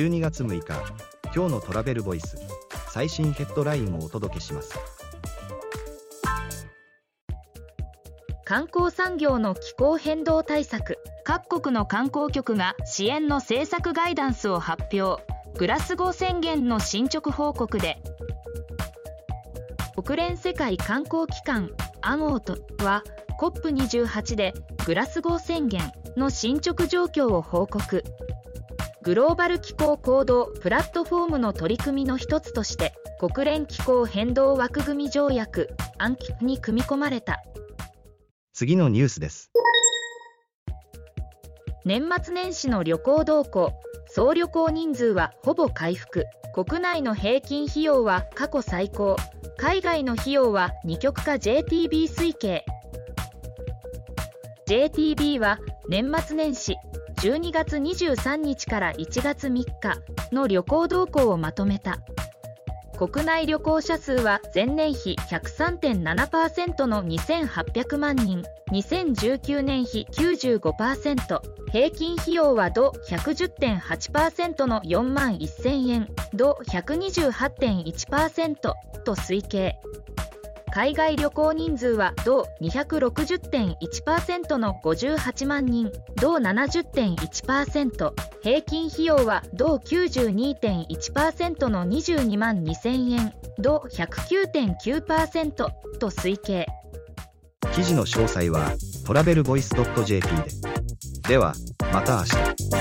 12月6日今日のトラベルボイス最新ヘッドラインをお届けします。観光産業の気候変動対策各国の観光局が支援の政策ガイダンスを発表。グラスゴー宣言の進捗報告で国連世界観光機関アゴートは COP28 でグラスゴー宣言の進捗状況を報告。グローバル気候行動プラットフォームの取り組みの一つとして国連気候変動枠組み条約アンキに組み込まれた。次のニュースです。年末年始の旅行動向総旅行人数はほぼ回復。国内の平均費用は過去最高。海外の費用は二極化 JTB 推計。JTB は年末年始12月23日から1月3日の旅行動向をまとめた。国内旅行者数は前年比103.7%の2800万人2019年比95%平均費用は度110.8%の4万1000円度128.1%と推計。海外旅行人数は同260.1%の58万人同70.1%平均費用は同92.1%の22万2000円同109.9%と推計。記事の詳細はトラベルボイス .jp で。ではまた明日。